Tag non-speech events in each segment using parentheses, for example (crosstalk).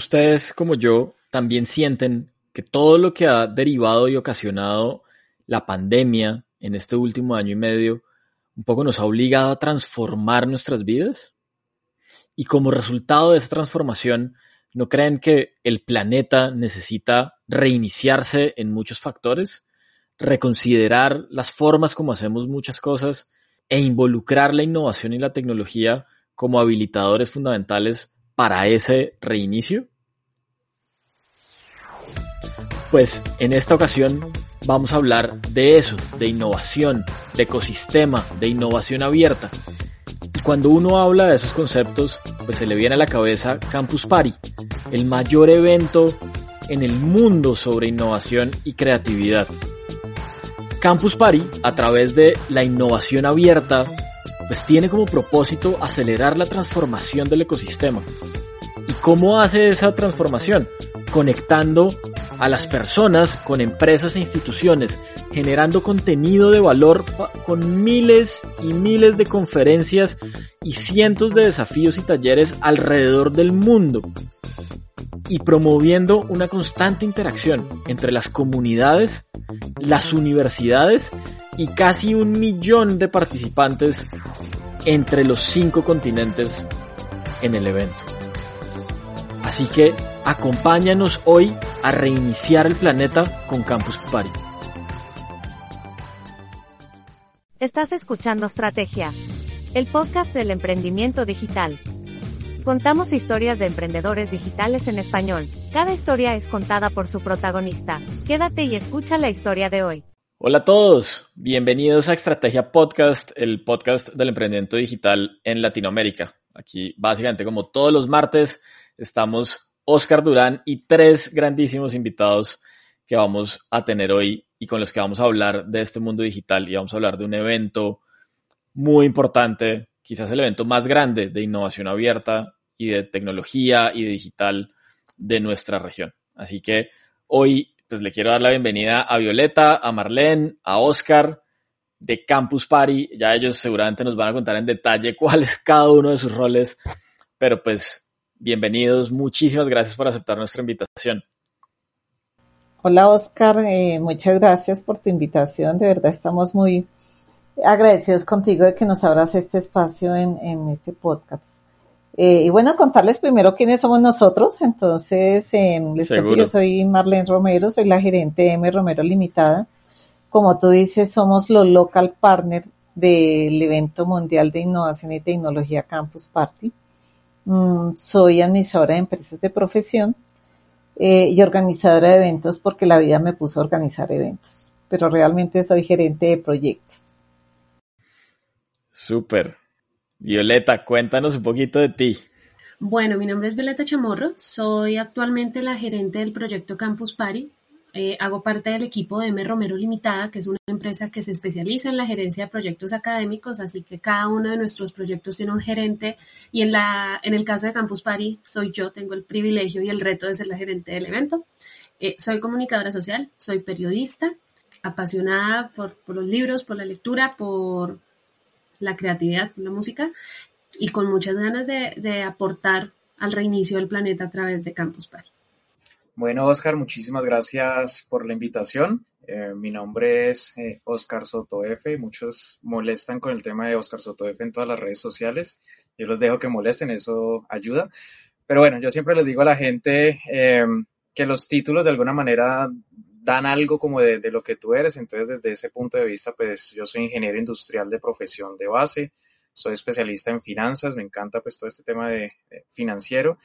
ustedes como yo también sienten que todo lo que ha derivado y ocasionado la pandemia en este último año y medio un poco nos ha obligado a transformar nuestras vidas? Y como resultado de esa transformación, ¿no creen que el planeta necesita reiniciarse en muchos factores? Reconsiderar las formas como hacemos muchas cosas e involucrar la innovación y la tecnología como habilitadores fundamentales para ese reinicio? Pues en esta ocasión vamos a hablar de eso, de innovación, de ecosistema, de innovación abierta. Y cuando uno habla de esos conceptos, pues se le viene a la cabeza Campus Party, el mayor evento en el mundo sobre innovación y creatividad. Campus Party, a través de la innovación abierta, pues tiene como propósito acelerar la transformación del ecosistema. ¿Y cómo hace esa transformación? Conectando a las personas con empresas e instituciones, generando contenido de valor con miles y miles de conferencias y cientos de desafíos y talleres alrededor del mundo y promoviendo una constante interacción entre las comunidades, las universidades y casi un millón de participantes entre los cinco continentes en el evento. Así que acompáñanos hoy a reiniciar el planeta con Campus Party. Estás escuchando Estrategia, el podcast del emprendimiento digital. Contamos historias de emprendedores digitales en español. Cada historia es contada por su protagonista. Quédate y escucha la historia de hoy. Hola a todos, bienvenidos a Estrategia Podcast, el podcast del emprendimiento digital en Latinoamérica. Aquí básicamente como todos los martes estamos Oscar Durán y tres grandísimos invitados que vamos a tener hoy y con los que vamos a hablar de este mundo digital y vamos a hablar de un evento muy importante, quizás el evento más grande de innovación abierta y de tecnología y de digital de nuestra región. Así que hoy pues le quiero dar la bienvenida a Violeta, a Marlene, a Oscar de Campus Party. Ya ellos seguramente nos van a contar en detalle (laughs) cuál es cada uno de sus roles, pero pues bienvenidos. Muchísimas gracias por aceptar nuestra invitación. Hola Oscar, eh, muchas gracias por tu invitación. De verdad estamos muy agradecidos contigo de que nos abras este espacio en, este podcast. Eh, y bueno, contarles primero quiénes somos nosotros. Entonces, eh, les cuento, yo soy Marlene Romero, soy la gerente de M Romero Limitada. Como tú dices, somos los local partner del evento mundial de innovación y tecnología Campus Party. Mm, soy administradora de empresas de profesión eh, y organizadora de eventos porque la vida me puso a organizar eventos, pero realmente soy gerente de proyectos. Súper. Violeta, cuéntanos un poquito de ti. Bueno, mi nombre es Violeta Chamorro, soy actualmente la gerente del proyecto Campus Party, eh, hago parte del equipo de M. Romero Limitada, que es una empresa que se especializa en la gerencia de proyectos académicos, así que cada uno de nuestros proyectos tiene un gerente y en, la, en el caso de Campus Party soy yo, tengo el privilegio y el reto de ser la gerente del evento. Eh, soy comunicadora social, soy periodista, apasionada por, los libros, por la lectura, por la creatividad, por la música y con muchas ganas de, de aportar al reinicio del planeta a través de Campus Party. Bueno, Oscar, muchísimas gracias por la invitación. Eh, mi nombre es eh, Oscar Soto F. Muchos molestan con el tema de Oscar Soto F en todas las redes sociales. Yo los dejo que molesten, eso ayuda. Pero bueno, yo siempre les digo a la gente eh, que los títulos de alguna manera dan algo como de, lo que tú eres. Entonces, desde ese punto de vista, pues yo soy ingeniero industrial de profesión de base, soy especialista en finanzas, me encanta pues todo este tema de financiero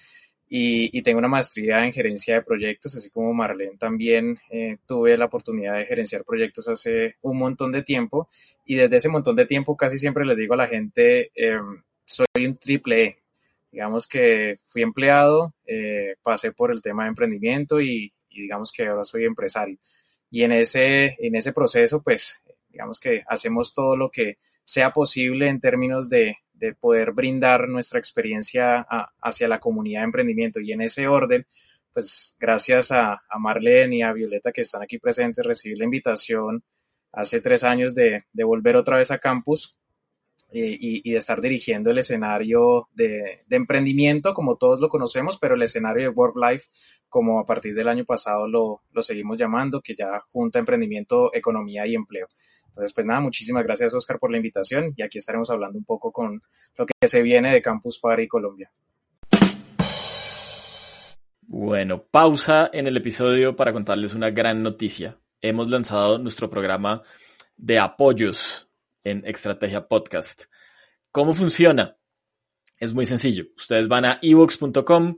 y, tengo una maestría en gerencia de proyectos, así como Marlene también eh, tuve la oportunidad de gerenciar proyectos hace un montón de tiempo y desde ese montón de tiempo casi siempre les digo a la gente, em, soy un triple E. Digamos que fui empleado, eh, pasé por el tema de emprendimiento y, y, digamos que ahora soy empresario. Y en ese, en ese proceso, pues, digamos que hacemos todo lo que sea posible en términos de, de poder brindar nuestra experiencia hacia la comunidad de emprendimiento. Y en ese orden, pues gracias a, Marlene y a Violeta que están aquí presentes, recibí la invitación hace tres años de, volver otra vez a campus eh, y, de estar dirigiendo el escenario de, emprendimiento como todos lo conocemos, pero el escenario de Work Life como a partir del año pasado lo, lo seguimos llamando, que ya junta emprendimiento, economía y empleo. Entonces, pues nada, muchísimas gracias Oscar por la invitación y aquí estaremos hablando un poco con lo que se viene de Campus Party Colombia. Bueno, pausa en el episodio para contarles una gran noticia. Hemos lanzado nuestro programa de apoyos en Estrategia Podcast. ¿Cómo funciona? Es muy sencillo. Ustedes van a ebooks.com,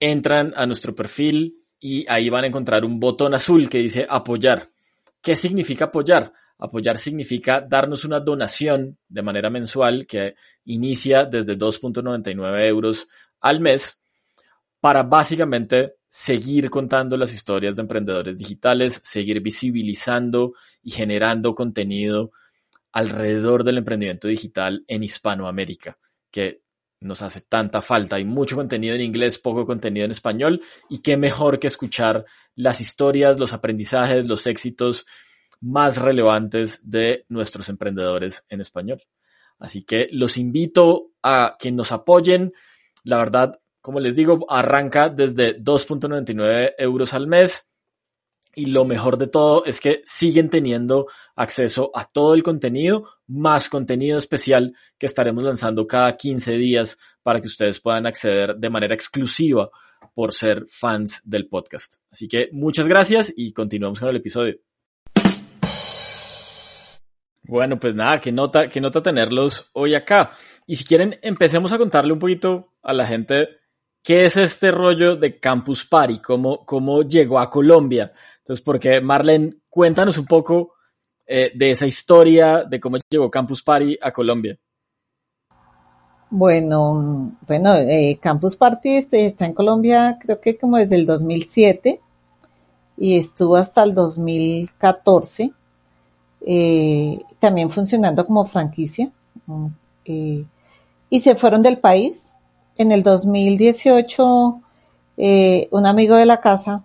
entran a nuestro perfil y ahí van a encontrar un botón azul que dice apoyar. ¿Qué significa apoyar? Apoyar significa darnos una donación de manera mensual que inicia desde 2.99 euros al mes para básicamente seguir contando las historias de emprendedores digitales, seguir visibilizando y generando contenido alrededor del emprendimiento digital en Hispanoamérica, que nos hace tanta falta. Hay mucho contenido en inglés, poco contenido en español, y qué mejor que escuchar las historias, los aprendizajes, los éxitos más relevantes de nuestros emprendedores en español. Así que los invito a que nos apoyen. La verdad, como les digo, arranca desde 2.99 euros al mes. Y lo mejor de todo es que siguen teniendo acceso a todo el contenido, más contenido especial que estaremos lanzando cada 15 días para que ustedes puedan acceder de manera exclusiva por ser fans del podcast. Así que muchas gracias y continuamos con el episodio. Bueno, pues nada, qué nota, qué nota tenerlos hoy acá. Y si quieren, empecemos a contarle un poquito a la gente qué es este rollo de Campus Party, cómo, cómo llegó a Colombia. Entonces, porque Marlene, cuéntanos un poco eh, de esa historia, de cómo llegó Campus Party a Colombia. Bueno, bueno, eh, Campus Party este, está en Colombia creo que como desde el 2007 y estuvo hasta el 2014 eh, también funcionando como franquicia, eh, y se fueron del país. En el 2018, eh, un amigo de la casa,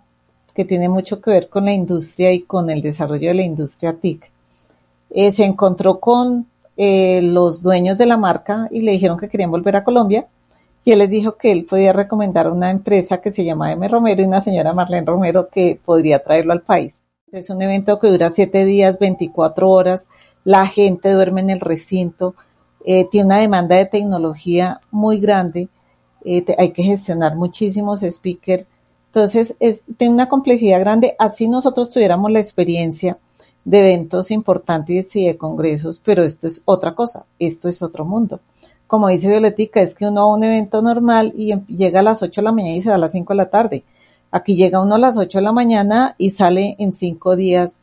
que tiene mucho que ver con la industria y con el desarrollo de la industria TIC, se encontró con los dueños de la marca y le dijeron que querían volver a Colombia. Y él les dijo que él podía recomendar una empresa que se llama M. Romero y una señora Marlene Romero que podría traerlo al país. Es un evento que dura siete días, 24 horas. La gente duerme en el recinto. Eh, tiene una demanda de tecnología muy grande. Eh, hay que gestionar muchísimos speakers. Entonces, es, tiene una complejidad grande. Así nosotros tuviéramos la experiencia de eventos importantes y de congresos, pero esto es otra cosa. Esto es otro mundo. Como dice Violetica, es que uno va a un evento normal y em, llega a las 8 de la mañana y se va a las 5 de la tarde Aquí llega uno a las 8 de la mañana y sale en 5 días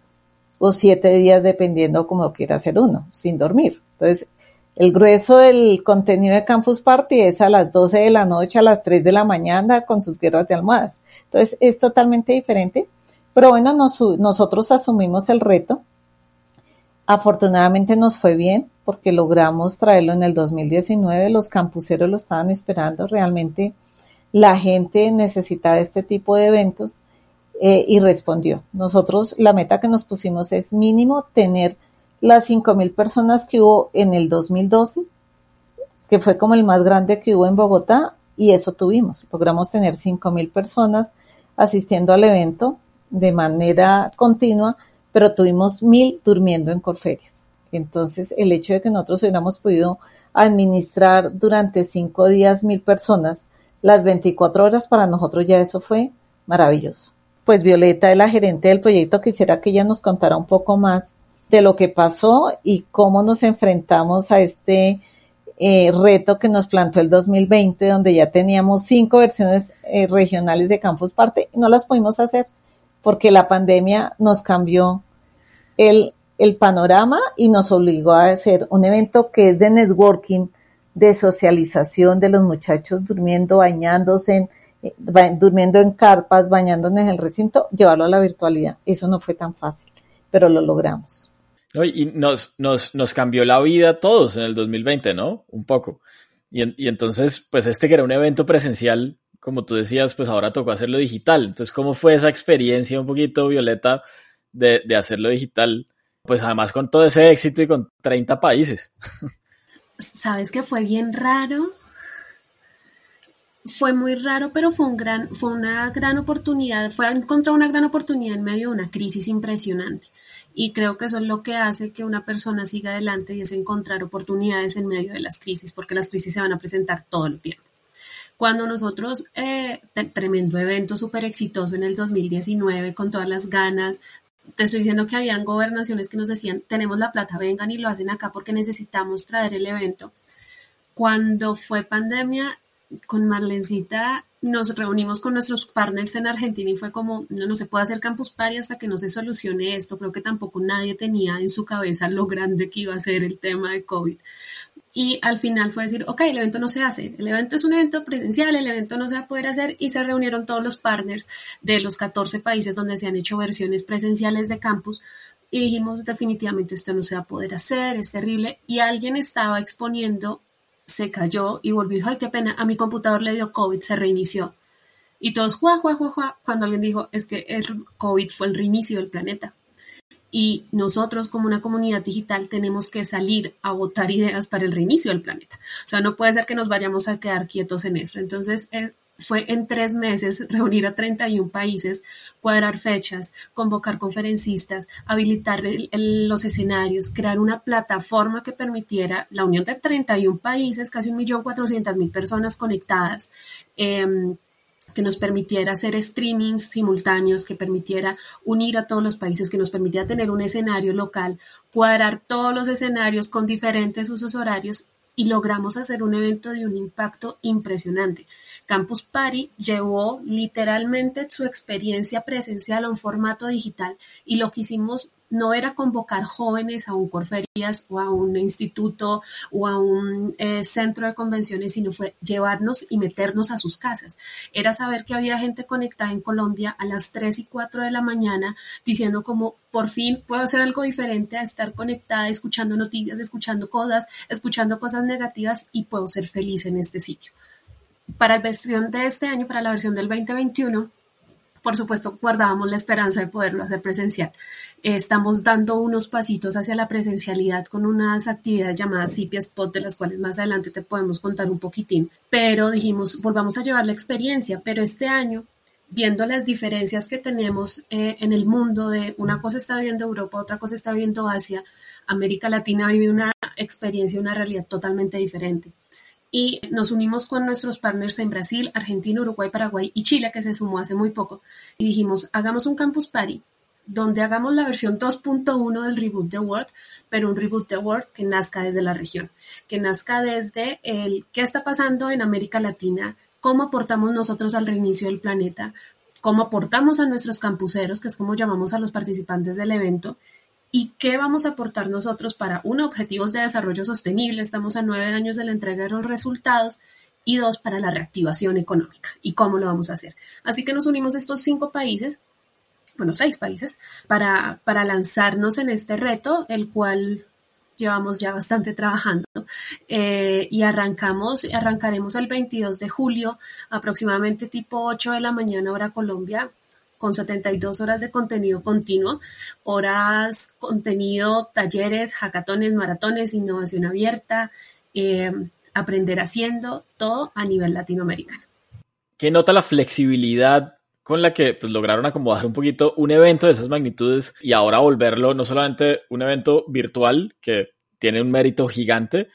o 7 días, dependiendo como quiera hacer uno, sin dormir. Entonces, el grueso del contenido de Campus Party es a las 12 de la noche, a las 3 de la mañana, con sus guerras de almohadas. Entonces, es totalmente diferente. Pero bueno, nosotros asumimos el reto. Afortunadamente nos fue bien porque logramos traerlo en el 2019. Los campuseros lo estaban esperando. Realmente la gente necesitaba este tipo de eventos eh, y respondió. Nosotros la meta que nos pusimos es mínimo tener las 5.000 personas que hubo en el 2012, que fue como el más grande que hubo en Bogotá, y eso tuvimos. Logramos tener 5.000 personas asistiendo al evento de manera continua, pero tuvimos 1.000 durmiendo en Corferias. Entonces, el hecho de que nosotros hubiéramos podido administrar durante cinco días mil personas las 24 horas para nosotros ya eso fue maravilloso. Pues Violeta es la gerente del proyecto, quisiera que ella nos contara un poco más de lo que pasó y cómo nos enfrentamos a este eh, reto que nos plantó el 2020, donde ya teníamos cinco versiones eh, regionales de Campus Parte y no las pudimos hacer porque la pandemia nos cambió el, el panorama y nos obligó a hacer un evento que es de networking de socialización de los muchachos durmiendo, bañándose, eh, durmiendo en carpas, bañándose en el recinto, llevarlo a la virtualidad. Eso no fue tan fácil, pero lo logramos. Y nos, nos, nos cambió la vida a todos en el 2020, ¿no? Un poco. Y, y, entonces, pues este que era un evento presencial, como tú decías, pues ahora tocó hacerlo digital. Entonces, ¿cómo fue esa experiencia un poquito, Violeta, de, de hacerlo digital? Pues además con todo ese éxito y con 30 países. (laughs) sabes que fue bien raro. Fue muy raro, pero fue, un gran, fue una gran oportunidad, fue encontrar una gran oportunidad en medio de una crisis impresionante. Y creo que eso es lo que hace que una persona siga adelante y es encontrar oportunidades en medio de las crisis, porque las crisis se van a presentar todo el tiempo. Cuando nosotros, eh, tremendo evento súper exitoso en el 2019, con todas las ganas, te estoy diciendo que habían gobernaciones que nos decían, tenemos la plata, vengan y lo hacen acá porque necesitamos traer el evento. Cuando fue pandemia, con Marlencita nos reunimos con nuestros partners en Argentina y fue como, no, no se puede hacer Campus Party hasta que no se solucione esto. Creo que tampoco nadie tenía en su cabeza lo grande que iba a ser el tema de COVID. Y al final fue decir, ok, el evento no se hace, el evento es un evento presencial, el evento no se va a poder hacer y se reunieron todos los partners de los 14 países donde se han hecho versiones presenciales de campus y dijimos definitivamente esto no se va a poder hacer, es terrible y alguien estaba exponiendo, se cayó y volvió ay, qué pena, a mi computador le dio COVID, se reinició. Y todos, juá, juá, juá, juá, cuando alguien dijo, es que el COVID fue el reinicio del planeta y nosotros como una comunidad digital tenemos que salir a votar ideas para el reinicio del planeta. O sea, no puede ser que nos vayamos a quedar quietos en eso. Entonces, eh, fue en tres meses (laughs) reunir a 31 países, cuadrar fechas, convocar conferencistas, habilitar los escenarios, crear una plataforma que permitiera la unión de 31 países, casi 1.400.000 personas conectadas. Em, que nos permitiera hacer streamings simultáneos, que permitiera unir a todos los países, que nos permitiera tener un escenario local, cuadrar todos los escenarios con diferentes usos horarios y logramos hacer un evento de un impacto impresionante. Campus Party llevó literalmente su experiencia presencial a un formato digital y lo que hicimos no era convocar jóvenes a un Corferias o a un instituto o a un eh, centro de convenciones, sino fue llevarnos y meternos a sus casas. Era saber que había gente conectada en Colombia a las 3 y 4 de la mañana diciendo como por fin puedo hacer algo diferente a estar conectada, escuchando noticias, escuchando cosas, escuchando cosas negativas y puedo ser feliz en este sitio. Para la versión de este año, para la versión del 2021, por supuesto, guardábamos la esperanza de poderlo hacer presencial. estamos dando unos pasitos hacia la presencialidad con unas actividades llamadas CIPIA Spot, de las cuales más adelante te podemos contar un poquitín. Pero dijimos, volvamos a llevar la experiencia, pero este año viendo las diferencias que tenemos eh, en el mundo de una cosa está viviendo Europa, otra cosa está viviendo Asia, América Latina vive una experiencia, una realidad totalmente diferente y nos unimos con nuestros partners en Brasil, Argentina, Uruguay, Paraguay y Chile, que se sumó hace muy poco, y dijimos, hagamos un campus party donde hagamos la versión 2.1 del Reboot the World, pero un Reboot the World que nazca desde la región, que nazca desde el qué está pasando en América Latina, cómo aportamos nosotros al reinicio del planeta, cómo aportamos a nuestros campuseros, que es como llamamos a los participantes del evento, ¿Y qué vamos a aportar nosotros para, uno, objetivos de desarrollo sostenible? Estamos a nueve años de la entrega de los resultados. Y dos, para la reactivación económica. ¿Y cómo lo vamos a hacer? Así que nos unimos estos cinco países, bueno, seis países, para, para lanzarnos en este reto, el cual llevamos ya bastante trabajando eh, y arrancamos, arrancaremos el 22 de julio, aproximadamente tipo 8 de la mañana hora Colombia, con 72 horas de contenido continuo, horas, contenido, talleres, hackatones, maratones, innovación abierta, eh, aprender haciendo, todo a nivel latinoamericano. ¿Qué nota la flexibilidad con la que pues, lograron acomodar un poquito un evento de esas magnitudes y ahora volverlo no solamente un evento virtual, que tiene un mérito gigante,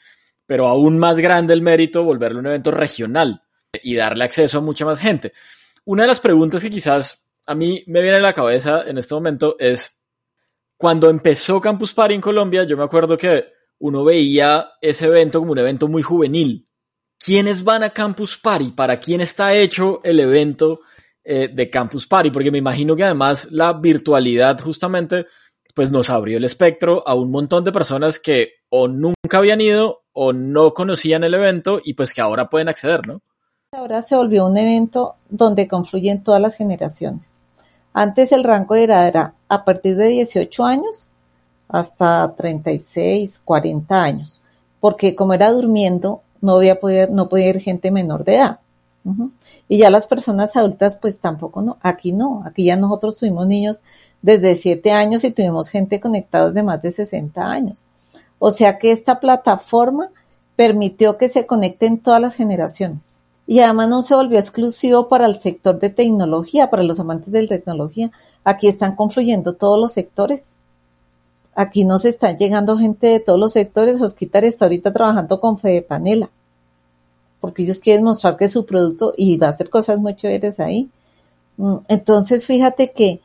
pero aún más grande el mérito volverlo un evento regional y darle acceso a mucha más gente. Una de las preguntas que quizás a mí me viene a la cabeza en este momento es cuando empezó Campus Party en Colombia, yo me acuerdo que uno veía ese evento como un evento muy juvenil. ¿Quiénes van a Campus Party? ¿Para quién está hecho el evento eh, de Campus Party? Porque me imagino que además la virtualidad justamente pues nos abrió el espectro a un montón de personas que o nunca habían ido o no conocían el evento y pues que ahora pueden acceder, ¿no? Ahora se volvió un evento donde confluyen todas las generaciones. Antes el rango era a partir de 18 años hasta 36, 40 años, porque como era durmiendo, no, había poder, no podía ir gente menor de edad. Y ya las personas adultas, pues tampoco no. Aquí no. Aquí ya nosotros tuvimos niños desde 7 años y tuvimos gente conectados de más de 60 años. O sea que esta plataforma permitió que se conecten todas las generaciones. Y además no se volvió exclusivo para el sector de tecnología, para los amantes de la tecnología. Aquí están confluyendo todos los sectores. Aquí nos están llegando gente de todos los sectores. Osquitar está ahorita trabajando con Fede Panela, porque ellos quieren mostrar que su producto y va a hacer cosas muy chéveres ahí. Mm, entonces, fíjate que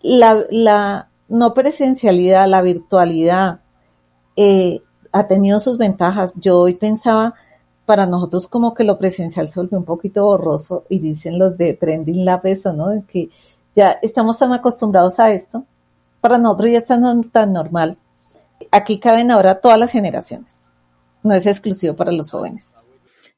la, la no presencialidad, la virtualidad, eh, ha tenido sus ventajas. Yo hoy pensaba, para nosotros como que lo presencial se volvió un poquito borroso y dicen los de Trending Lab eso, ¿no? De que ya estamos tan acostumbrados a esto, para nosotros ya está tan normal. Aquí caben ahora todas las generaciones, no es exclusivo para los jóvenes.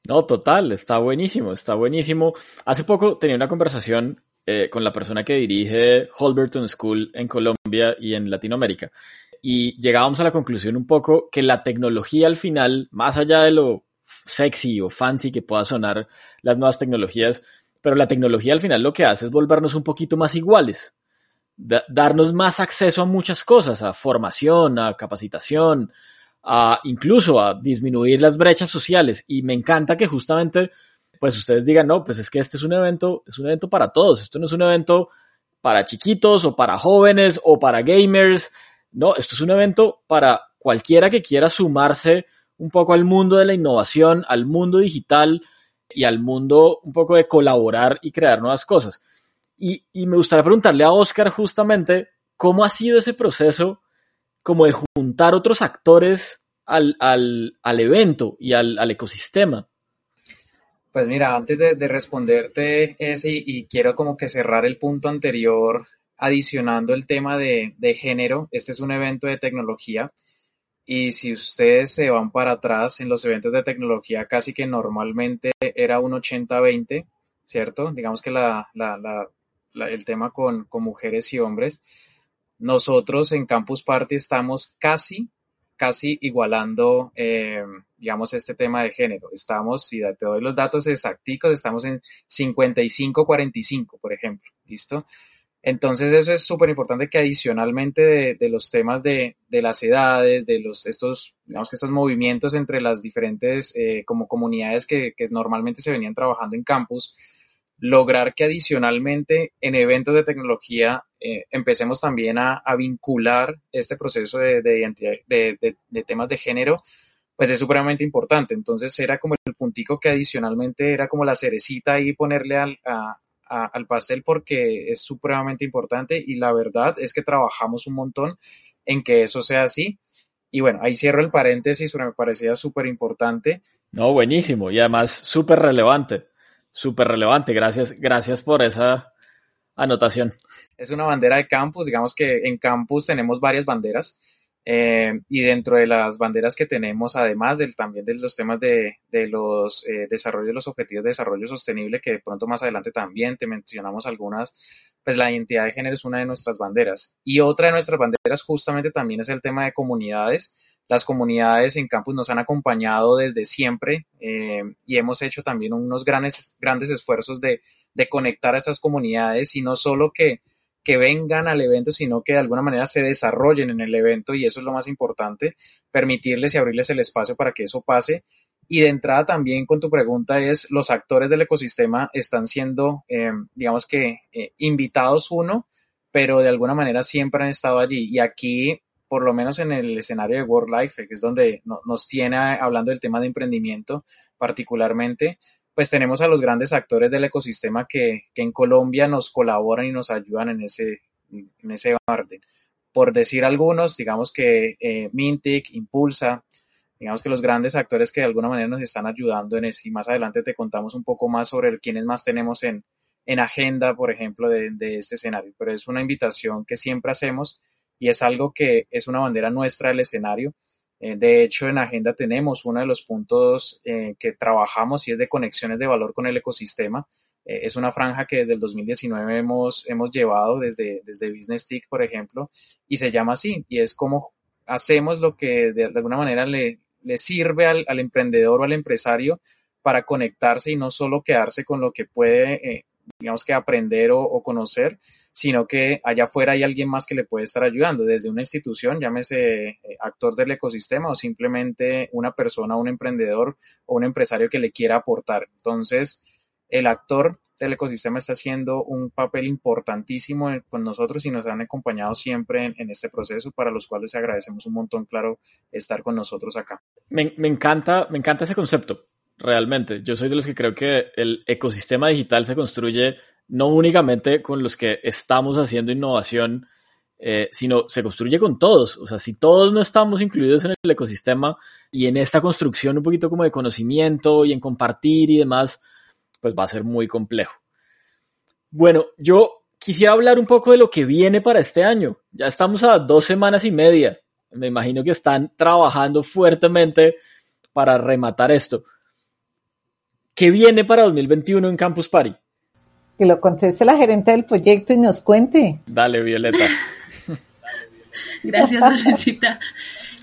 No, total, está buenísimo, está buenísimo. Hace poco tenía una conversación eh, con la persona que dirige Holberton School en Colombia y en Latinoamérica. Y llegábamos a la conclusión un poco que la tecnología al final, más allá de lo sexy o fancy que pueda sonar las nuevas tecnologías, pero la tecnología al final lo que hace es volvernos un poquito más iguales, darnos más acceso a muchas cosas, a formación, a capacitación, a incluso a disminuir las brechas sociales. Y me encanta que justamente pues ustedes digan, no, pues es que este es un evento, es un evento para todos, esto no es un evento para chiquitos o para jóvenes o para gamers, no, esto es un evento para cualquiera que quiera sumarse un poco al mundo de la innovación, al mundo digital y al mundo un poco de colaborar y crear nuevas cosas. Y, me gustaría preguntarle a Oscar justamente cómo ha sido ese proceso como de juntar otros actores al, evento y al ecosistema. Pues mira, antes de, responderte ese y, quiero como que cerrar el punto anterior adicionando el tema de, género, este es un evento de tecnología y si ustedes se van para atrás en los eventos de tecnología casi que normalmente era un 80-20, ¿cierto? Digamos que la, el tema con, mujeres y hombres. Nosotros en Campus Party estamos casi casi igualando, eh, digamos, este tema de género. Estamos, si te doy los datos exactos, estamos en 55-45, por ejemplo, ¿listo? Entonces eso es súper importante que adicionalmente de, los temas de, las edades, de los, estos, digamos que estos movimientos entre las diferentes eh, como comunidades que, normalmente se venían trabajando en campus, lograr que adicionalmente en eventos de tecnología eh, empecemos también a, vincular este proceso de, de, temas de género, pues es supremamente importante. Entonces era como el puntico que adicionalmente era como la cerecita y ponerle al, al pastel porque es supremamente importante y la verdad es que trabajamos un montón en que eso sea así. Y bueno, ahí cierro el paréntesis, pero me parecía súper importante. No, buenísimo y además súper relevante súper relevante. Gracias, gracias por esa anotación. Es una bandera de campus, digamos que en campus tenemos varias banderas eh, y dentro de las banderas que tenemos, además del, también de los temas de, de los eh, desarrollos de los objetivos de desarrollo sostenible, que de pronto más adelante también te mencionamos algunas, pues la identidad de género es una de nuestras banderas. Y otra de nuestras banderas justamente también es el tema de comunidades las comunidades en campus nos han acompañado desde siempre eh, y hemos hecho también unos grandes, grandes esfuerzos de, conectar a estas comunidades y no solo que, que vengan al evento, sino que de alguna manera se desarrollen en el evento y eso es lo más importante, permitirles y abrirles el espacio para que eso pase. Y de entrada también con tu pregunta es, los actores del ecosistema están siendo, eh, digamos que, eh, invitados uno, pero de alguna manera siempre han estado allí. Y aquí por lo menos en el escenario de World Life, que es donde nos tiene hablando del tema de emprendimiento particularmente, pues tenemos a los grandes actores del ecosistema que, en Colombia nos colaboran y nos ayudan en ese, en ese orden. Por decir algunos, digamos que eh, Mintic, Impulsa, digamos que los grandes actores que de alguna manera nos están ayudando en eso. Y más adelante te contamos un poco más sobre quiénes más tenemos en, agenda, por ejemplo, de, de, este escenario. Pero es una invitación que siempre hacemos y es algo que es una bandera nuestra del escenario. Eh, de hecho, en Agenda tenemos uno de los puntos eh, que trabajamos y es de conexiones de valor con el ecosistema. Eh, es una franja que desde el 2019 hemos, hemos llevado desde, desde Business TIC, por ejemplo, y se llama así, y es como hacemos lo que de, alguna manera le, le sirve al, al, emprendedor o al empresario para conectarse y no solo quedarse con lo que puede, digamos que aprender o, o conocer, sino que allá afuera hay alguien más que le puede estar ayudando, desde una institución, llámese eh, actor del ecosistema o simplemente una persona, un emprendedor o un empresario que le quiera aportar. Entonces, el actor del ecosistema está haciendo un papel importantísimo con nosotros y nos han acompañado siempre en, este proceso, para los cuales agradecemos un montón, claro, estar con nosotros acá. Me, me, encanta, me encanta ese concepto, realmente. Yo soy de los que creo que el ecosistema digital se construye no únicamente con los que estamos haciendo innovación, eh, sino se construye con todos. O sea, si todos no estamos incluidos en el ecosistema y en esta construcción un poquito como de conocimiento y en compartir y demás, pues va a ser muy complejo. Bueno, yo quisiera hablar un poco de lo que viene para este año. Ya estamos a dos semanas y media. Me imagino que están trabajando fuertemente para rematar esto. ¿Qué viene para 2021 en Campus Party? Que lo conteste la gerente del proyecto y nos cuente. Dale, Violeta. (laughs) Gracias, Maricita.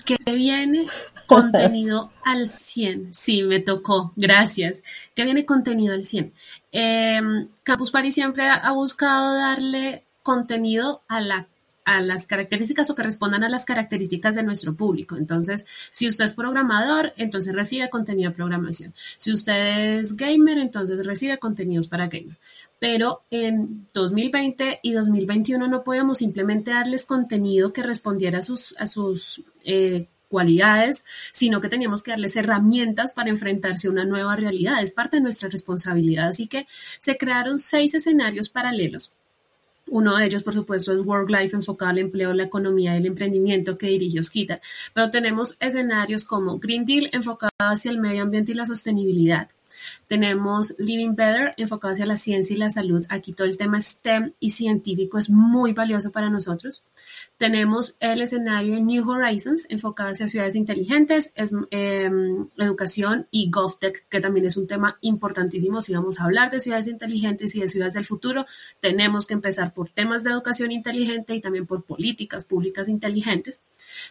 ¿Qué viene? Contenido al 100. Sí, me tocó. Gracias. ¿Qué viene contenido al 100? Em, Campus Party siempre ha buscado darle contenido a la a las características o que respondan a las características de nuestro público. Entonces, si usted es programador, entonces recibe contenido de programación. Si usted es gamer, entonces recibe contenidos para gamer. Pero en 2020 y 2021 no podemos simplemente darles contenido que respondiera a sus, a sus eh, cualidades, sino que teníamos que darles herramientas para enfrentarse a una nueva realidad. Es parte de nuestra responsabilidad. Así que se crearon seis escenarios paralelos uno de ellos, por supuesto, es Work Life enfocado al empleo, la economía y el emprendimiento que dirige Osquita. Pero tenemos escenarios como Green Deal enfocado hacia el medio ambiente y la sostenibilidad. Tenemos Living Better, enfocado hacia la ciencia y la salud. Aquí todo el tema STEM y científico es muy valioso para nosotros. Tenemos el escenario de New Horizons, enfocado hacia ciudades inteligentes, es, em, educación y GovTech, que también es un tema importantísimo. Si vamos a hablar de ciudades inteligentes y de ciudades del futuro, tenemos que empezar por temas de educación inteligente y también por políticas públicas inteligentes.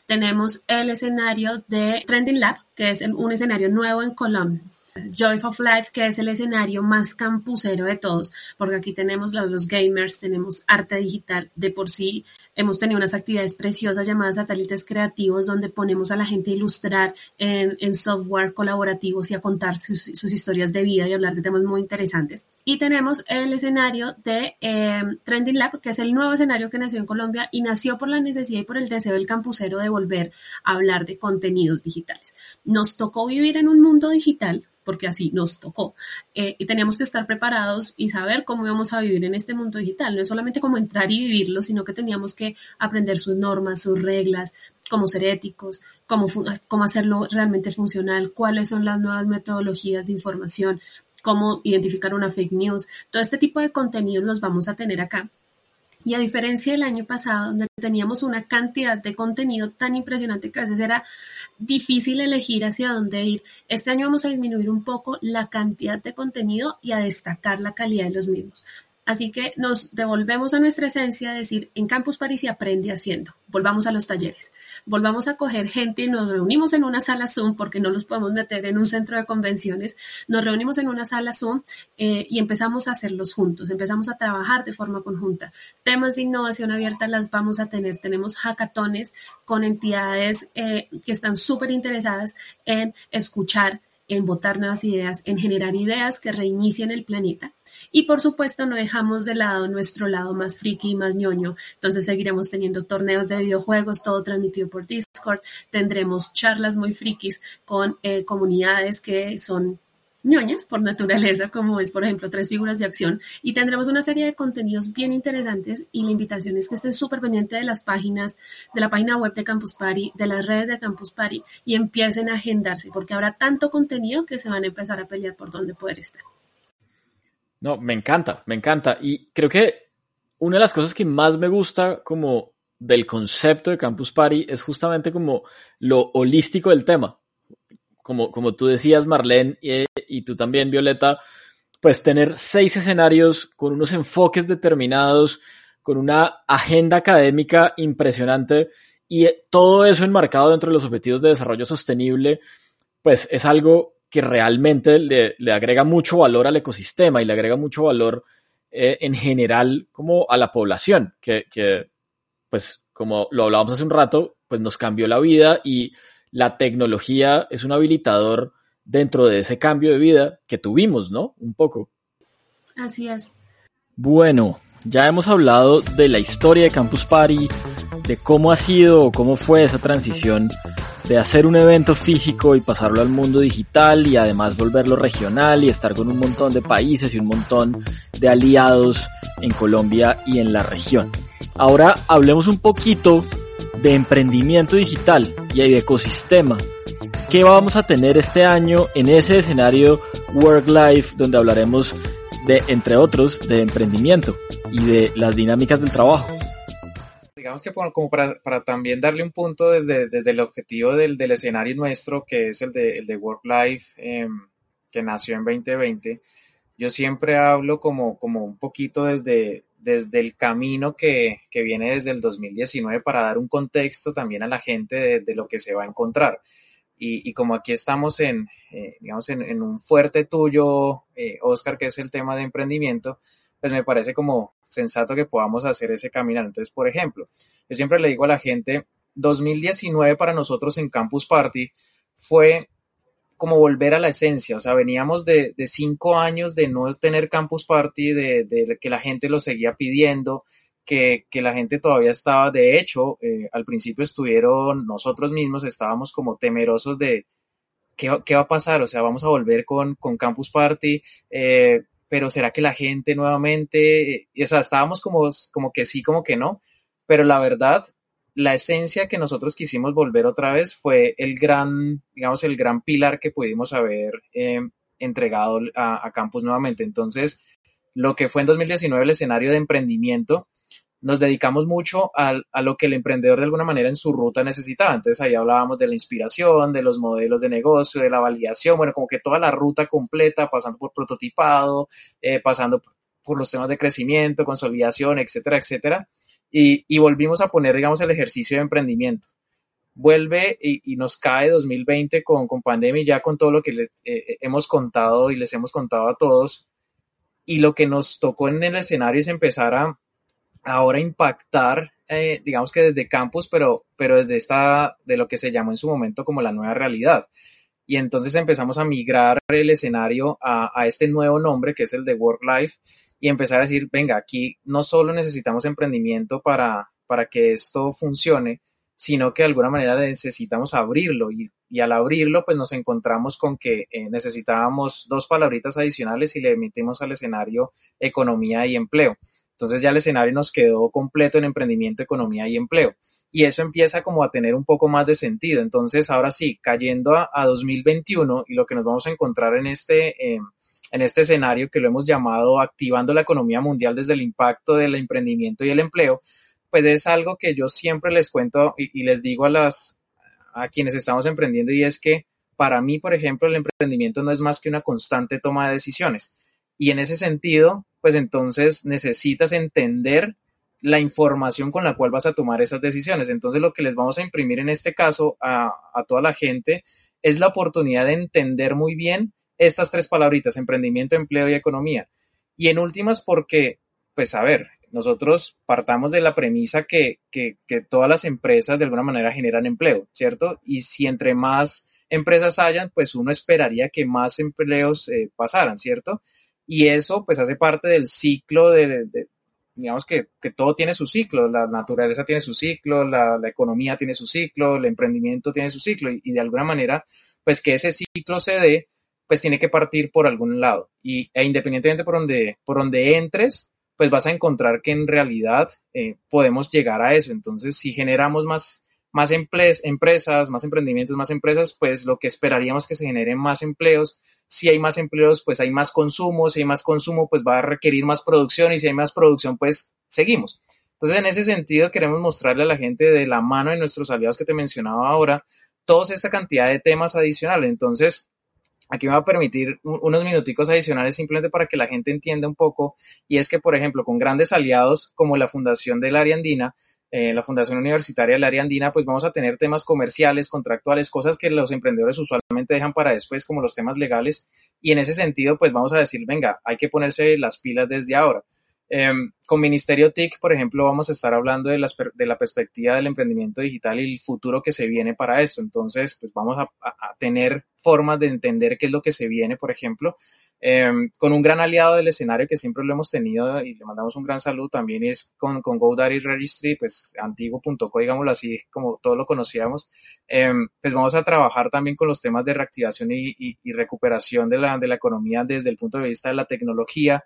Tenemos el escenario de Trending Lab, que es un escenario nuevo en Colombia Joy of Life, que es el escenario más campusero de todos, porque aquí tenemos los, gamers, tenemos arte digital, de por sí hemos tenido unas actividades preciosas llamadas satélites creativos, donde ponemos a la gente a ilustrar en, software colaborativos y a contar sus, historias de vida y hablar de temas muy interesantes. Y tenemos el escenario de eh, Trending Lab, que es el nuevo escenario que nació en Colombia y nació por la necesidad y por el deseo del campusero de volver a hablar de contenidos digitales. Nos tocó vivir en un mundo digital porque así nos tocó. Eh, y teníamos que estar preparados y saber cómo íbamos a vivir en este mundo digital. No es solamente como entrar y vivirlo, sino que teníamos que aprender sus normas, sus reglas, cómo ser éticos, cómo, cómo hacerlo realmente funcional, cuáles son las nuevas metodologías de información, cómo identificar una fake news. Todo este tipo de contenidos los vamos a tener acá y a diferencia del año pasado, donde teníamos una cantidad de contenido tan impresionante que a veces era difícil elegir hacia dónde ir, este año vamos a disminuir un poco la cantidad de contenido y a destacar la calidad de los mismos. Así que nos devolvemos a nuestra esencia, de decir, en Campus París se aprende haciendo. Volvamos a los talleres. Volvamos a coger gente y nos reunimos en una sala Zoom, porque no los podemos meter en un centro de convenciones. Nos reunimos en una sala Zoom eh, y empezamos a hacerlos juntos. Empezamos a trabajar de forma conjunta. Temas de innovación abierta las vamos a tener. Tenemos hackatones con entidades eh, que están súper interesadas en escuchar en votar nuevas ideas, en generar ideas que reinicien el planeta. Y por supuesto no dejamos de lado nuestro lado más friki y más ñoño. Entonces seguiremos teniendo torneos de videojuegos, todo transmitido por Discord. Tendremos charlas muy frikis con eh, comunidades que son ñoñas por naturaleza, como es por ejemplo tres figuras de acción, y tendremos una serie de contenidos bien interesantes y la invitación es que estén súper pendientes de las páginas, de la página web de Campus Party, de las redes de Campus Party y empiecen a agendarse, porque habrá tanto contenido que se van a empezar a pelear por dónde poder estar. No, me encanta, me encanta. Y creo que una de las cosas que más me gusta como del concepto de Campus Party es justamente como lo holístico del tema como, como tú decías, Marlene, y, tú también, Violeta, pues tener seis escenarios con unos enfoques determinados, con una agenda académica impresionante y todo eso enmarcado dentro de los objetivos de desarrollo sostenible, pues es algo que realmente le, le agrega mucho valor al ecosistema y le agrega mucho valor eh, en general como a la población, que, que, pues como lo hablábamos hace un rato, pues nos cambió la vida y la tecnología es un habilitador dentro de ese cambio de vida que tuvimos, ¿no? Un poco. Así es. Bueno, ya hemos hablado de la historia de Campus Party, de cómo ha sido o cómo fue esa transición de hacer un evento físico y pasarlo al mundo digital y además volverlo regional y estar con un montón de países y un montón de aliados en Colombia y en la región. Ahora hablemos un poquito de emprendimiento digital y de ecosistema. ¿Qué vamos a tener este año en ese escenario Work Life donde hablaremos de, entre otros, de emprendimiento y de las dinámicas del trabajo? Digamos que como para, también darle un punto desde, desde el objetivo del, del, escenario nuestro, que es el de, el de Work Life, eh, que nació en 2020, yo siempre hablo como, como un poquito desde, desde el camino que, que, viene desde el 2019 para dar un contexto también a la gente de lo que se va a encontrar. Y, y como aquí estamos en, eh, digamos, en, un fuerte tuyo, eh, Oscar, que es el tema de emprendimiento, pues me parece como sensato que podamos hacer ese caminar. Entonces, por ejemplo, yo siempre le digo a la gente, 2019 para nosotros en Campus Party fue como volver a la esencia, o sea, veníamos de, de cinco años de no tener Campus Party, de, de, que la gente lo seguía pidiendo, que, que la gente todavía estaba, de hecho, eh, al principio estuvieron, nosotros mismos estábamos como temerosos de qué, qué va a pasar, o sea, vamos a volver con, con Campus Party, eh, pero ¿será que la gente nuevamente, o sea, estábamos como, como que sí, como que no, pero la verdad, la esencia que nosotros quisimos volver otra vez fue el gran, digamos, el gran pilar que pudimos haber eh, entregado a, Campus nuevamente. Entonces, lo que fue en 2019 el escenario de emprendimiento, nos dedicamos mucho a, a, lo que el emprendedor de alguna manera en su ruta necesitaba. Entonces ahí hablábamos de la inspiración, de los modelos de negocio, de la validación, bueno, como que toda la ruta completa, pasando por prototipado, eh, pasando por, los temas de crecimiento, consolidación, etcétera, etcétera y, y, volvimos a poner, digamos, el ejercicio de emprendimiento. Vuelve y, y nos cae 2020 con, con, pandemia y ya con todo lo que le, eh, hemos contado y les hemos contado a todos. Y lo que nos tocó en el escenario es empezar a ahora impactar, eh, digamos que desde campus, pero, pero desde esta, de lo que se llamó en su momento como la nueva realidad. Y entonces empezamos a migrar el escenario a, a este nuevo nombre que es el de Work Life y empezar a decir, venga, aquí no solo necesitamos emprendimiento para, para que esto funcione, sino que de alguna manera necesitamos abrirlo y, y al abrirlo pues nos encontramos con que eh, necesitábamos dos palabritas adicionales y le emitimos al escenario economía y empleo. Entonces ya el escenario nos quedó completo en emprendimiento, economía y empleo. Y eso empieza como a tener un poco más de sentido. Entonces ahora sí, cayendo a, a 2021 y lo que nos vamos a encontrar en este... Eh, en este escenario que lo hemos llamado activando la economía mundial desde el impacto del emprendimiento y el empleo, pues es algo que yo siempre les cuento y, les digo a las a quienes estamos emprendiendo y es que para mí, por ejemplo, el emprendimiento no es más que una constante toma de decisiones. Y en ese sentido, pues entonces necesitas entender la información con la cual vas a tomar esas decisiones. Entonces lo que les vamos a imprimir en este caso a, a toda la gente es la oportunidad de entender muy bien estas tres palabritas, emprendimiento, empleo y economía. Y en últimas porque, pues a ver, nosotros partamos de la premisa que, que, todas las empresas de alguna manera generan empleo, ¿cierto? Y si entre más empresas hayan, pues uno esperaría que más empleos eh, pasaran, ¿cierto? Y eso pues hace parte del ciclo de, digamos que, que, todo tiene su ciclo, la naturaleza tiene su ciclo, la, economía tiene su ciclo, el emprendimiento tiene su ciclo y, y de alguna manera, pues que ese ciclo se dé pues tiene que partir por algún lado. Y e independientemente por donde, por donde entres, pues vas a encontrar que en realidad eh, podemos llegar a eso. Entonces, si generamos más, más empresas, más emprendimientos, más empresas, pues lo que esperaríamos que se generen más empleos. Si hay más empleos, pues hay más consumo. Si hay más consumo, pues va a requerir más producción. Y si hay más producción, pues seguimos. Entonces, en ese sentido, queremos mostrarle a la gente de la mano de nuestros aliados que te mencionaba ahora, toda esta cantidad de temas adicionales. Entonces, Aquí me va a permitir unos minuticos adicionales simplemente para que la gente entienda un poco, y es que, por ejemplo, con grandes aliados como la Fundación del Área Andina, eh, la Fundación Universitaria del Área Andina, pues vamos a tener temas comerciales, contractuales, cosas que los emprendedores usualmente dejan para después, como los temas legales, y en ese sentido, pues vamos a decir, venga, hay que ponerse las pilas desde ahora. Em, con Ministerio TIC, por ejemplo, vamos a estar hablando de, de, la perspectiva del emprendimiento digital y el futuro que se viene para esto. Entonces, pues vamos a, tener formas de entender qué es lo que se viene, por ejemplo, em, con un gran aliado del escenario que siempre lo hemos tenido y le mandamos un gran saludo también es con, con GoDaddy Registry, pues antiguo.co, digámoslo así, como todos lo conocíamos. Em, pues vamos a trabajar también con los temas de reactivación y, recuperación de la, de la economía desde el punto de vista de la tecnología.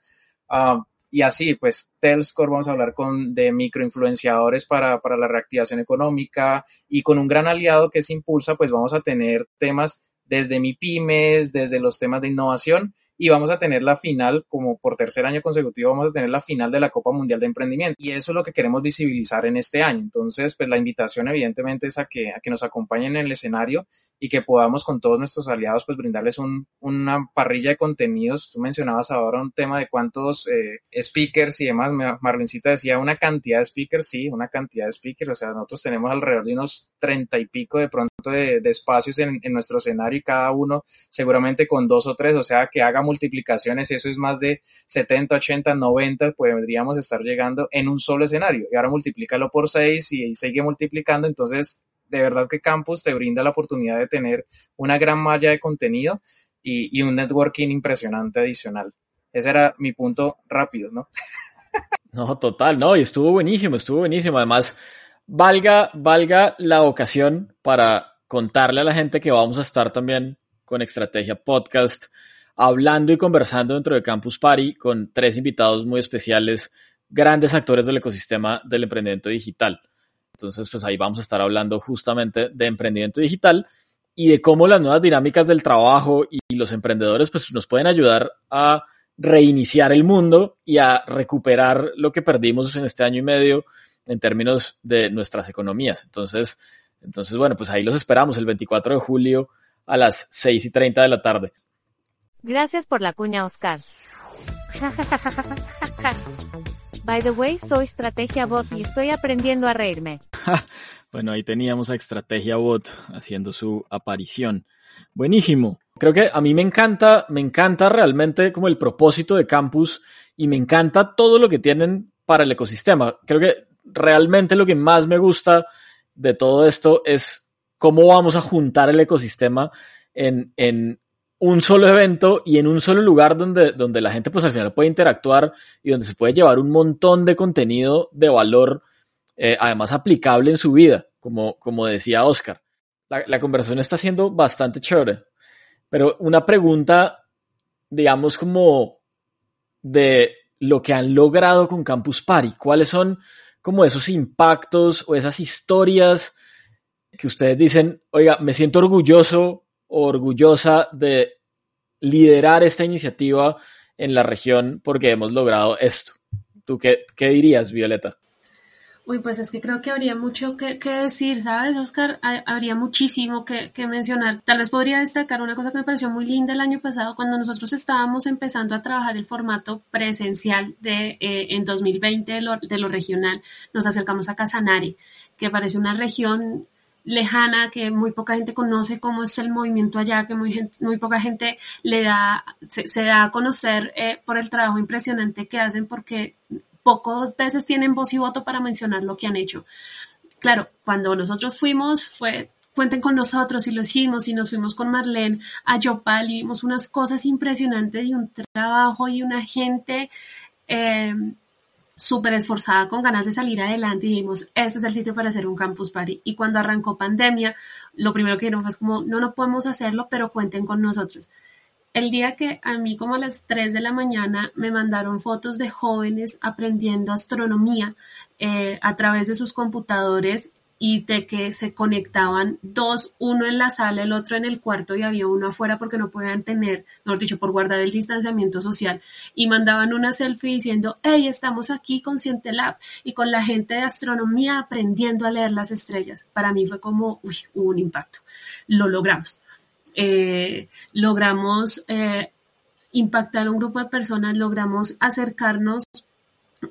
Ah, y así, pues, Telscore vamos a hablar con, de microinfluenciadores para, para la reactivación económica y con un gran aliado que es Impulsa, pues vamos a tener temas desde mi pymes, desde los temas de innovación y vamos a tener la final, como por tercer año consecutivo, vamos a tener la final de la Copa Mundial de Emprendimiento. Y eso es lo que queremos visibilizar en este año. Entonces, pues la invitación evidentemente es a que, a que nos acompañen en el escenario y que podamos con todos nuestros aliados, pues brindarles un, una parrilla de contenidos. Tú mencionabas ahora un tema de cuántos eh, speakers y demás. Marlencita decía una cantidad de speakers, sí, una cantidad de speakers. O sea, nosotros tenemos alrededor de unos treinta y pico de pronto de, espacios en, en nuestro escenario y cada uno seguramente con dos o tres, o sea, que haga multiplicaciones, eso es más de 70, 80, 90, podríamos estar llegando en un solo escenario. Y ahora multiplícalo por 6 y, sigue multiplicando. Entonces, de verdad que Campus te brinda la oportunidad de tener una gran malla de contenido y, un networking impresionante adicional. Ese era mi punto rápido, ¿no? (laughs) No, total, no, y estuvo buenísimo, estuvo buenísimo. Además, valga, valga la ocasión para contarle a la gente que vamos a estar también con Estrategia Podcast hablando y conversando dentro de Campus Party con tres invitados muy especiales, grandes actores del ecosistema del emprendimiento digital. Entonces, pues ahí vamos a estar hablando justamente de emprendimiento digital y de cómo las nuevas dinámicas del trabajo y los emprendedores pues nos pueden ayudar a reiniciar el mundo y a recuperar lo que perdimos en este año y medio en términos de nuestras economías. Entonces, entonces bueno, pues ahí los esperamos el 24 de julio a las 6 y 30 de la tarde. Gracias por la cuña, Oscar. (laughs) By the way, soy Estrategia Bot y estoy aprendiendo a reírme. (laughs) bueno, ahí teníamos a Estrategia Bot haciendo su aparición. Buenísimo. Creo que a mí me encanta, me encanta realmente como el propósito de Campus y me encanta todo lo que tienen para el ecosistema. Creo que realmente lo que más me gusta de todo esto es cómo vamos a juntar el ecosistema en, en un solo evento y en un solo lugar donde, donde la gente pues al final puede interactuar y donde se puede llevar un montón de contenido de valor, eh, además aplicable en su vida, como, como decía Oscar. La, la conversación está siendo bastante chévere, pero una pregunta, digamos como de lo que han logrado con Campus Party, ¿cuáles son como esos impactos o esas historias que ustedes dicen, oiga, me siento orgulloso orgullosa de liderar esta iniciativa en la región porque hemos logrado esto. ¿Tú qué, qué dirías, Violeta? Uy, pues es que creo que habría mucho que, decir, ¿sabes, Oscar? habría muchísimo que, mencionar. Tal vez podría destacar una cosa que me pareció muy linda el año pasado, cuando nosotros estábamos empezando a trabajar el formato presencial de, eh, en 2020 de lo, de lo regional. Nos acercamos a Casanare, que parece una región lejana, que muy poca gente conoce cómo es el movimiento allá, que muy, muy poca gente le da, se, da a conocer eh, por el trabajo impresionante que hacen porque pocas veces tienen voz y voto para mencionar lo que han hecho. Claro, cuando nosotros fuimos fue cuenten con nosotros y lo hicimos y nos fuimos con Marlene a Yopal y vimos unas cosas impresionantes y un trabajo y una gente eh, súper esforzada, con ganas de salir adelante y dijimos, este es el sitio para hacer un campus party. Y cuando arrancó pandemia, lo primero que dijeron fue como, no, no podemos hacerlo, pero cuenten con nosotros. El día que a mí como a las 3 de la mañana me mandaron fotos de jóvenes aprendiendo astronomía eh, a través de sus computadores y de que se conectaban dos, uno en la sala, el otro en el cuarto y había uno afuera porque no podían tener, mejor dicho, por guardar el distanciamiento social y mandaban una selfie diciendo, hey, estamos aquí con Lab y con la gente de astronomía aprendiendo a leer las estrellas. Para mí fue como, uy, hubo un impacto. Lo logramos. Eh, logramos eh, impactar a un grupo de personas, logramos acercarnos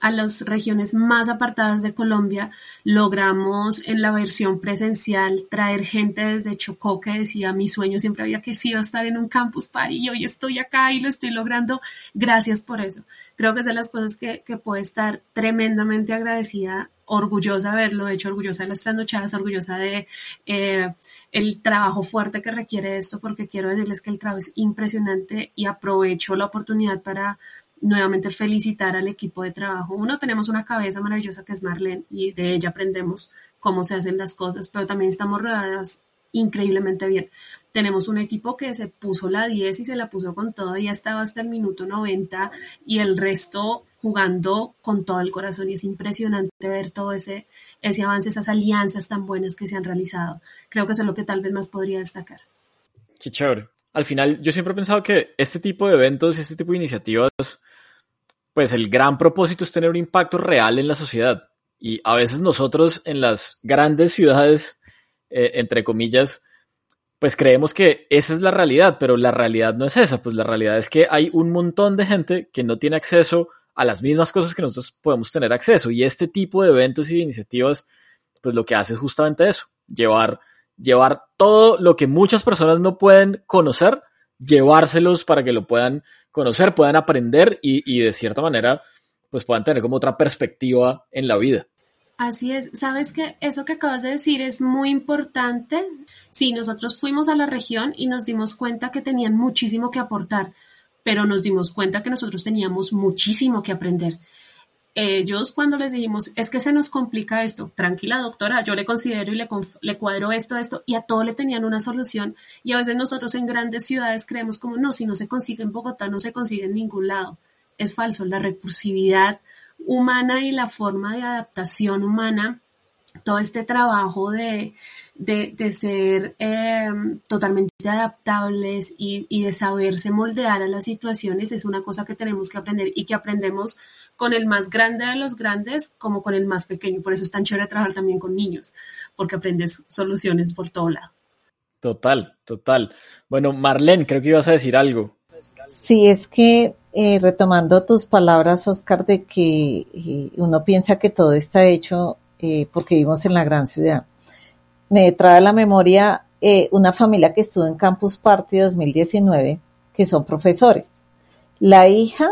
a las regiones más apartadas de Colombia, logramos en la versión presencial traer gente desde Chocó que decía mi sueño siempre había que sido estar en un campus party y hoy estoy acá y lo estoy logrando. Gracias por eso. Creo que es de las cosas que, que puedo estar tremendamente agradecida orgullosa de haberlo hecho, orgullosa de las trasnochadas, orgullosa de eh, el trabajo fuerte que requiere esto, porque quiero decirles que el trabajo es impresionante y aprovecho la oportunidad para nuevamente felicitar al equipo de trabajo. Uno, tenemos una cabeza maravillosa que es Marlene y de ella aprendemos cómo se hacen las cosas, pero también estamos rodeadas increíblemente bien. Tenemos un equipo que se puso la 10 y se la puso con todo, ya estaba hasta el minuto 90 y el resto jugando con todo el corazón y es impresionante ver todo ese, ese avance, esas alianzas tan buenas que se han realizado. Creo que eso es lo que tal vez más podría destacar. Qué chévere. Al final, yo siempre he pensado que este tipo de eventos, este tipo de iniciativas, pues el gran propósito es tener un impacto real en la sociedad. Y a veces nosotros en las grandes ciudades, eh, entre comillas, pues creemos que esa es la realidad, pero la realidad no es esa. Pues la realidad es que hay un montón de gente que no tiene acceso a las mismas cosas que nosotros podemos tener acceso. Y este tipo de eventos y de iniciativas, pues lo que hace es justamente eso, llevar, llevar todo lo que muchas personas no pueden conocer, llevárselos para que lo puedan conocer, puedan aprender y, y de cierta manera, pues puedan tener como otra perspectiva en la vida. Así es, sabes que eso que acabas de decir es muy importante. Sí, nosotros fuimos a la región y nos dimos cuenta que tenían muchísimo que aportar, pero nos dimos cuenta que nosotros teníamos muchísimo que aprender. Ellos cuando les dijimos, es que se nos complica esto, tranquila doctora, yo le considero y le, cuadro esto, esto, y a todo le tenían una solución. Y a veces nosotros en grandes ciudades creemos como, no, si no se consigue en Bogotá, no se consigue en ningún lado. Es falso, la recursividad humana y la forma de adaptación humana, todo este trabajo de, de, ser em, totalmente adaptables y, y, de saberse moldear a las situaciones es una cosa que tenemos que aprender y que aprendemos con el más grande de los grandes como con el más pequeño. Por eso es tan chévere trabajar también con niños, porque aprendes soluciones por todo lado. Total, total. Bueno, Marlene, creo que ibas a decir algo. Sí, es que eh, retomando tus palabras, Oscar, de que eh, uno piensa que todo está hecho eh, porque vivimos en la gran ciudad. Me trae a la memoria una familia que estuvo en Campus Party 2019, que son profesores. La hija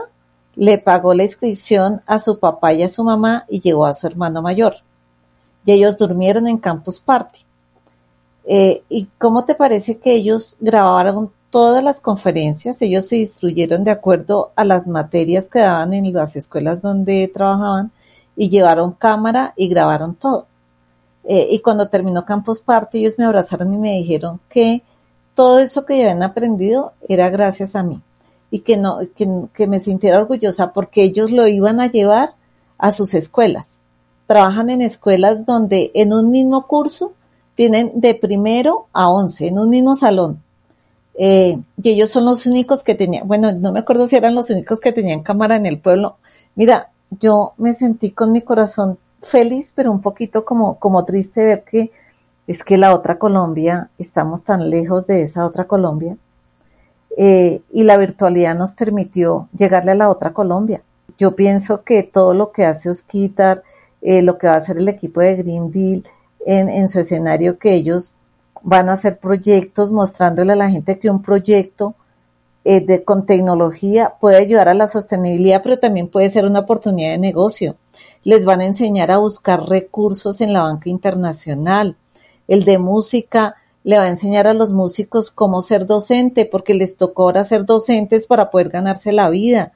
le pagó la inscripción a su papá y a su mamá y llevó a su hermano mayor. Y ellos durmieron en Campus Party. ¿Y cómo te parece que ellos grabaron todas las conferencias, ellos se instruyeron de acuerdo a las materias que daban en las escuelas donde trabajaban y llevaron cámara y grabaron todo. Eh, y cuando terminó Campus Party, ellos me abrazaron y me dijeron que todo eso que habían aprendido era gracias a mí y que no, que, que me sintiera orgullosa porque ellos lo iban a llevar a sus escuelas. Trabajan en escuelas donde en un mismo curso tienen de primero a once, en un mismo salón eh, y ellos son los únicos que tenían, bueno, no me acuerdo si eran los únicos que tenían cámara en el pueblo. Mira, yo me sentí con mi corazón feliz, pero un poquito como, como triste ver que es que la otra Colombia, estamos tan lejos de esa otra Colombia. Eh, y la virtualidad nos permitió llegarle a la otra Colombia. Yo pienso que todo lo que hace Osquitar, eh, lo que va a hacer el equipo de Green Deal en, en su escenario que ellos van a hacer proyectos mostrándole a la gente que un proyecto eh, de, con tecnología puede ayudar a la sostenibilidad, pero también puede ser una oportunidad de negocio. Les van a enseñar a buscar recursos en la banca internacional. El de música le va a enseñar a los músicos cómo ser docente, porque les tocó ahora ser docentes para poder ganarse la vida.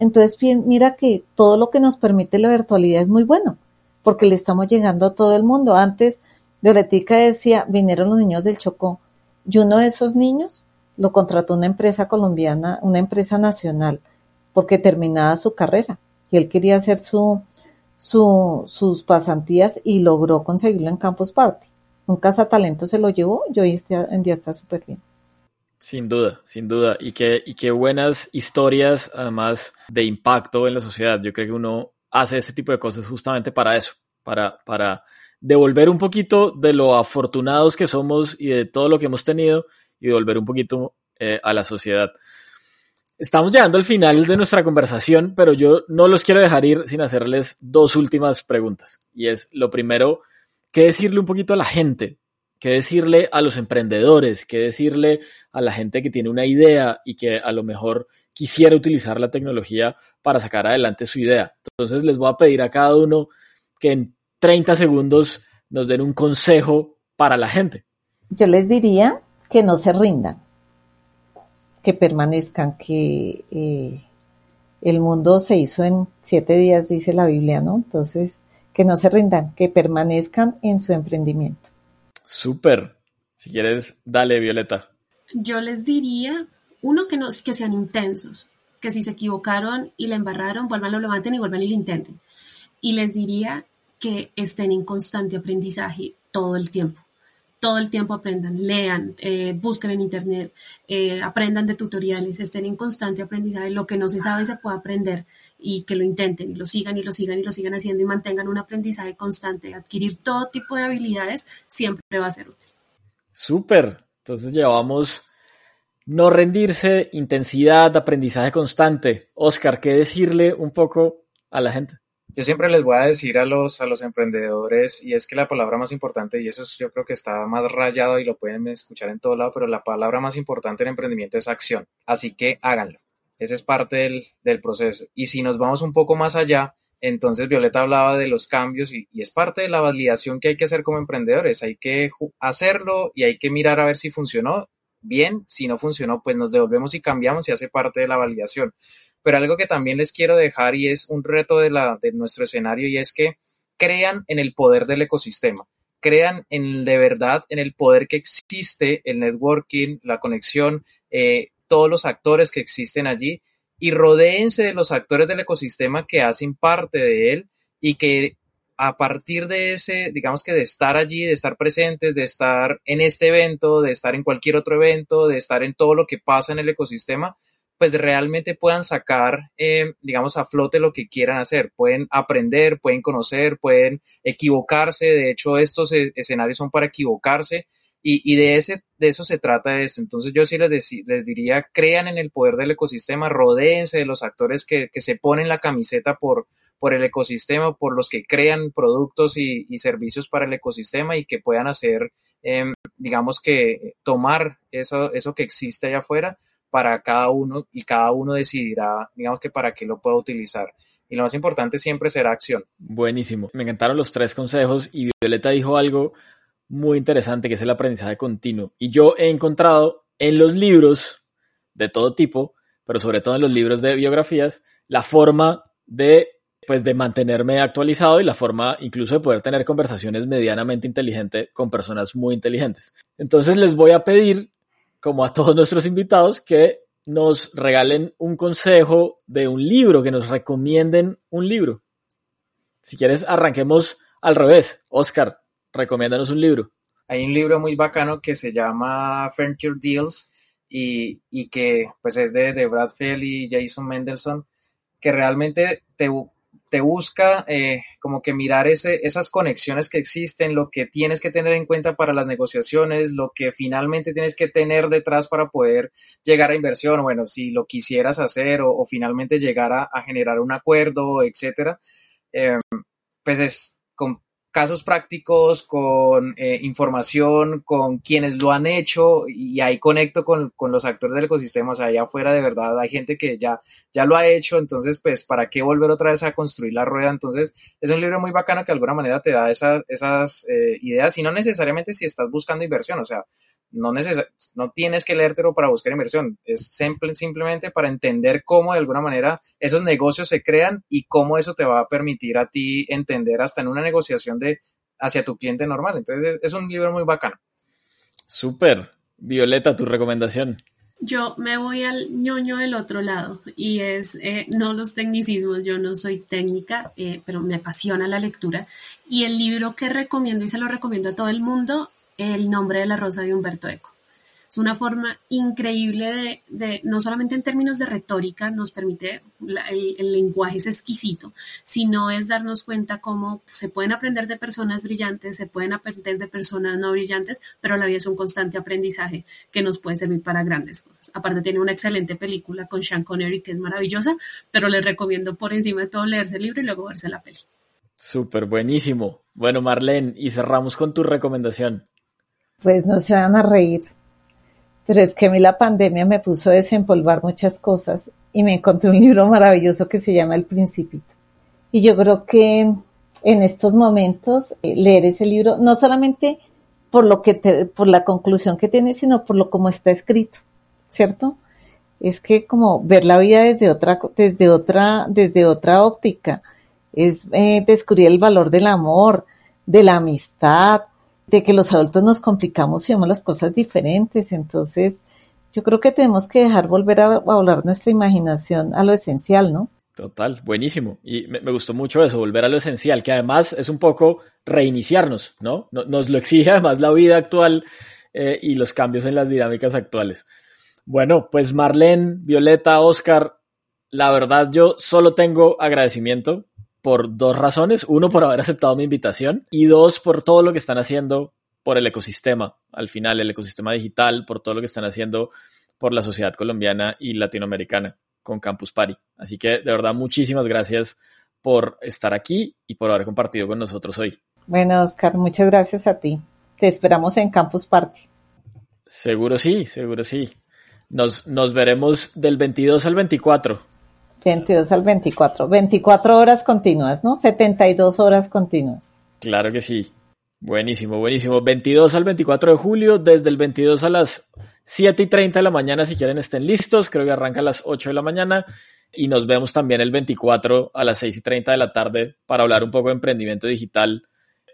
Entonces, mira que todo lo que nos permite la virtualidad es muy bueno, porque le estamos llegando a todo el mundo. Antes, Violetica decía, vinieron los niños del Chocó. Y uno de esos niños lo contrató una empresa colombiana, una empresa nacional, porque terminaba su carrera. Y él quería hacer su, su, sus pasantías y logró conseguirlo en Campus Party. Un cazatalento se lo llevó y hoy en día está súper bien. Sin duda, sin duda. Y qué, y qué buenas historias, además, de impacto en la sociedad. Yo creo que uno hace ese tipo de cosas justamente para eso, para, para devolver un poquito de lo afortunados que somos y de todo lo que hemos tenido y devolver un poquito eh, a la sociedad. Estamos llegando al final de nuestra conversación, pero yo no los quiero dejar ir sin hacerles dos últimas preguntas. Y es, lo primero, ¿qué decirle un poquito a la gente? ¿Qué decirle a los emprendedores? ¿Qué decirle a la gente que tiene una idea y que a lo mejor quisiera utilizar la tecnología para sacar adelante su idea? Entonces les voy a pedir a cada uno que en 30 segundos nos den un consejo para la gente. Yo les diría que no se rindan que permanezcan, que eh, el mundo se hizo en siete días, dice la Biblia, ¿no? Entonces, que no se rindan, que permanezcan en su emprendimiento. Súper. Si quieres, dale, Violeta. Yo les diría, uno, que, no, que sean intensos, que si se equivocaron y la embarraron, vuelvan, lo levanten y vuelvan y lo intenten. Y les diría que estén en constante aprendizaje todo el tiempo todo el tiempo aprendan, lean, eh, busquen en internet, eh, aprendan de tutoriales, estén en constante aprendizaje, lo que no se sabe se puede aprender y que lo intenten y lo sigan y lo sigan y lo sigan haciendo y mantengan un aprendizaje constante. Adquirir todo tipo de habilidades siempre va a ser útil. Súper. Entonces llevamos no rendirse, intensidad, aprendizaje constante. Oscar, ¿qué decirle un poco a la gente? Yo siempre les voy a decir a los, a los emprendedores, y es que la palabra más importante, y eso yo creo que está más rayado y lo pueden escuchar en todo lado, pero la palabra más importante en emprendimiento es acción. Así que háganlo. Ese es parte del, del proceso. Y si nos vamos un poco más allá, entonces Violeta hablaba de los cambios y, y, es parte de la validación que hay que hacer como emprendedores. Hay que hacerlo y hay que mirar a ver si funcionó bien. Si no funcionó, pues nos devolvemos y cambiamos y hace parte de la validación. Pero algo que también les quiero dejar y es un reto de, la, de nuestro escenario y es que crean en el poder del ecosistema, crean en de verdad en el poder que existe, el networking, la conexión, eh, todos los actores que existen allí y rodéense de los actores del ecosistema que hacen parte de él y que a partir de ese, digamos que de estar allí, de estar presentes, de estar en este evento, de estar en cualquier otro evento, de estar en todo lo que pasa en el ecosistema, pues realmente puedan sacar, eh, digamos, a flote lo que quieran hacer. Pueden aprender, pueden conocer, pueden equivocarse. De hecho, estos e, escenarios son para equivocarse y, de, ese, de eso se trata eso. Entonces yo sí les, les diría, crean en el poder del ecosistema, rodéense de los actores que, se ponen la camiseta por, por el ecosistema, por los que crean productos y, servicios para el ecosistema y que puedan hacer, em, digamos que tomar eso, eso que existe allá afuera para cada uno y cada uno decidirá, digamos que para qué lo pueda utilizar. Y lo más importante siempre será acción. Buenísimo. Me encantaron los tres consejos y Violeta dijo algo muy interesante que es el aprendizaje continuo. Y yo he encontrado en los libros de todo tipo, pero sobre todo en los libros de biografías, la forma de pues de mantenerme actualizado y la forma incluso de poder tener conversaciones medianamente inteligentes con personas muy inteligentes. Entonces les voy a pedir como a todos nuestros invitados, que nos regalen un consejo de un libro, que nos recomienden un libro. Si quieres, arranquemos al revés. Oscar, recomiéndanos un libro. Hay un libro muy bacano que se llama Furniture Deals y, y que pues es de, de Brad Fell y Jason Mendelssohn, que realmente te, te busca eh, como que mirar ese, esas conexiones que existen, lo que tienes que tener en cuenta para las negociaciones, lo que finalmente tienes que tener detrás para poder llegar a inversión, bueno, si lo quisieras hacer o, finalmente llegar a, generar un acuerdo, etcétera, eh, pues es con casos prácticos, con eh, información, con quienes lo han hecho y ahí conecto con, con, los actores del ecosistema, o sea, allá afuera de verdad hay gente que ya, ya lo ha hecho, entonces pues para qué volver otra vez a construir la rueda, entonces es un libro muy bacano que de alguna manera te da esas, esas eh, ideas y no necesariamente si estás buscando inversión, o sea, no, no tienes que leértelo para buscar inversión, es simple, simplemente para entender cómo de alguna manera esos negocios se crean y cómo eso te va a permitir a ti entender hasta en una negociación hacia tu cliente normal. Entonces es, un libro muy bacano. Súper. Violeta, tu recomendación. Yo me voy al ñoño del otro lado y es eh, no los tecnicismos, yo no soy técnica, eh, pero me apasiona la lectura. Y el libro que recomiendo y se lo recomiendo a todo el mundo, El nombre de la rosa de Humberto Eco. Es una forma increíble de, no solamente en términos de retórica, nos permite, el, el, lenguaje es exquisito, sino es darnos cuenta cómo se pueden aprender de personas brillantes, se pueden aprender de personas no brillantes, pero la vida es un constante aprendizaje que nos puede servir para grandes cosas. Aparte tiene una excelente película con Sean Connery que es maravillosa, pero les recomiendo por encima de todo leerse el libro y luego verse la peli. Súper buenísimo. Bueno, Marlene, y cerramos con tu recomendación. Pues no se van a reír, pero es que a mí la pandemia me puso a desempolvar muchas cosas y me encontré un libro maravilloso que se llama El Principito. Y yo creo que en estos momentos eh, leer ese libro, no solamente por lo que por la conclusión que tiene, sino por lo como está escrito, ¿cierto? Es que como ver la vida desde otra, desde otra, desde otra óptica, es eh, descubrir el valor del amor, de la amistad, de que los adultos nos complicamos y vemos las cosas diferentes. Entonces, yo creo que tenemos que dejar volver a, hablar nuestra imaginación a lo esencial, ¿no? Total, buenísimo. Y me, gustó mucho eso, volver a lo esencial, que además es un poco reiniciarnos, ¿no? Nos lo exige además la vida actual eh, y los cambios en las dinámicas actuales. Bueno, pues Marlene, Violeta, Oscar, la verdad yo solo tengo agradecimiento por dos razones. Uno, por haber aceptado mi invitación y dos, por todo lo que están haciendo por el ecosistema, al final, el ecosistema digital, por todo lo que están haciendo por la sociedad colombiana y latinoamericana con Campus Party. Así que de verdad, muchísimas gracias por estar aquí y por haber compartido con nosotros hoy. Bueno, Oscar, muchas gracias a ti. Te esperamos en Campus Party. Seguro sí, seguro sí. Nos, nos veremos del 22 al 24. 22 al 24. 24 horas continuas, ¿no? 72 horas continuas. Claro que sí. Buenísimo, buenísimo. 22 al 24 de julio, desde el 22 a las 7 y 30 de la mañana, si quieren estén listos. Creo que arranca a las 8 de la mañana. Y nos vemos también el 24 a las 6 y 30 de la tarde para hablar un poco de emprendimiento digital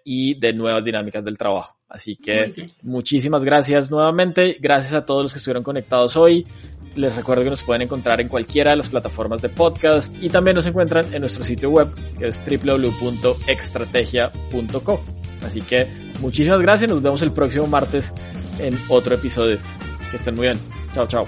y de nuevas dinámicas del trabajo. Así que muchísimas gracias nuevamente. Gracias a todos los que estuvieron conectados hoy. Les recuerdo que nos pueden encontrar en cualquiera de las plataformas de podcast y también nos encuentran en nuestro sitio web que es www.extrategia.co. Así que muchísimas gracias. Nos vemos el próximo martes en otro episodio. Que estén muy bien. Chao, chao.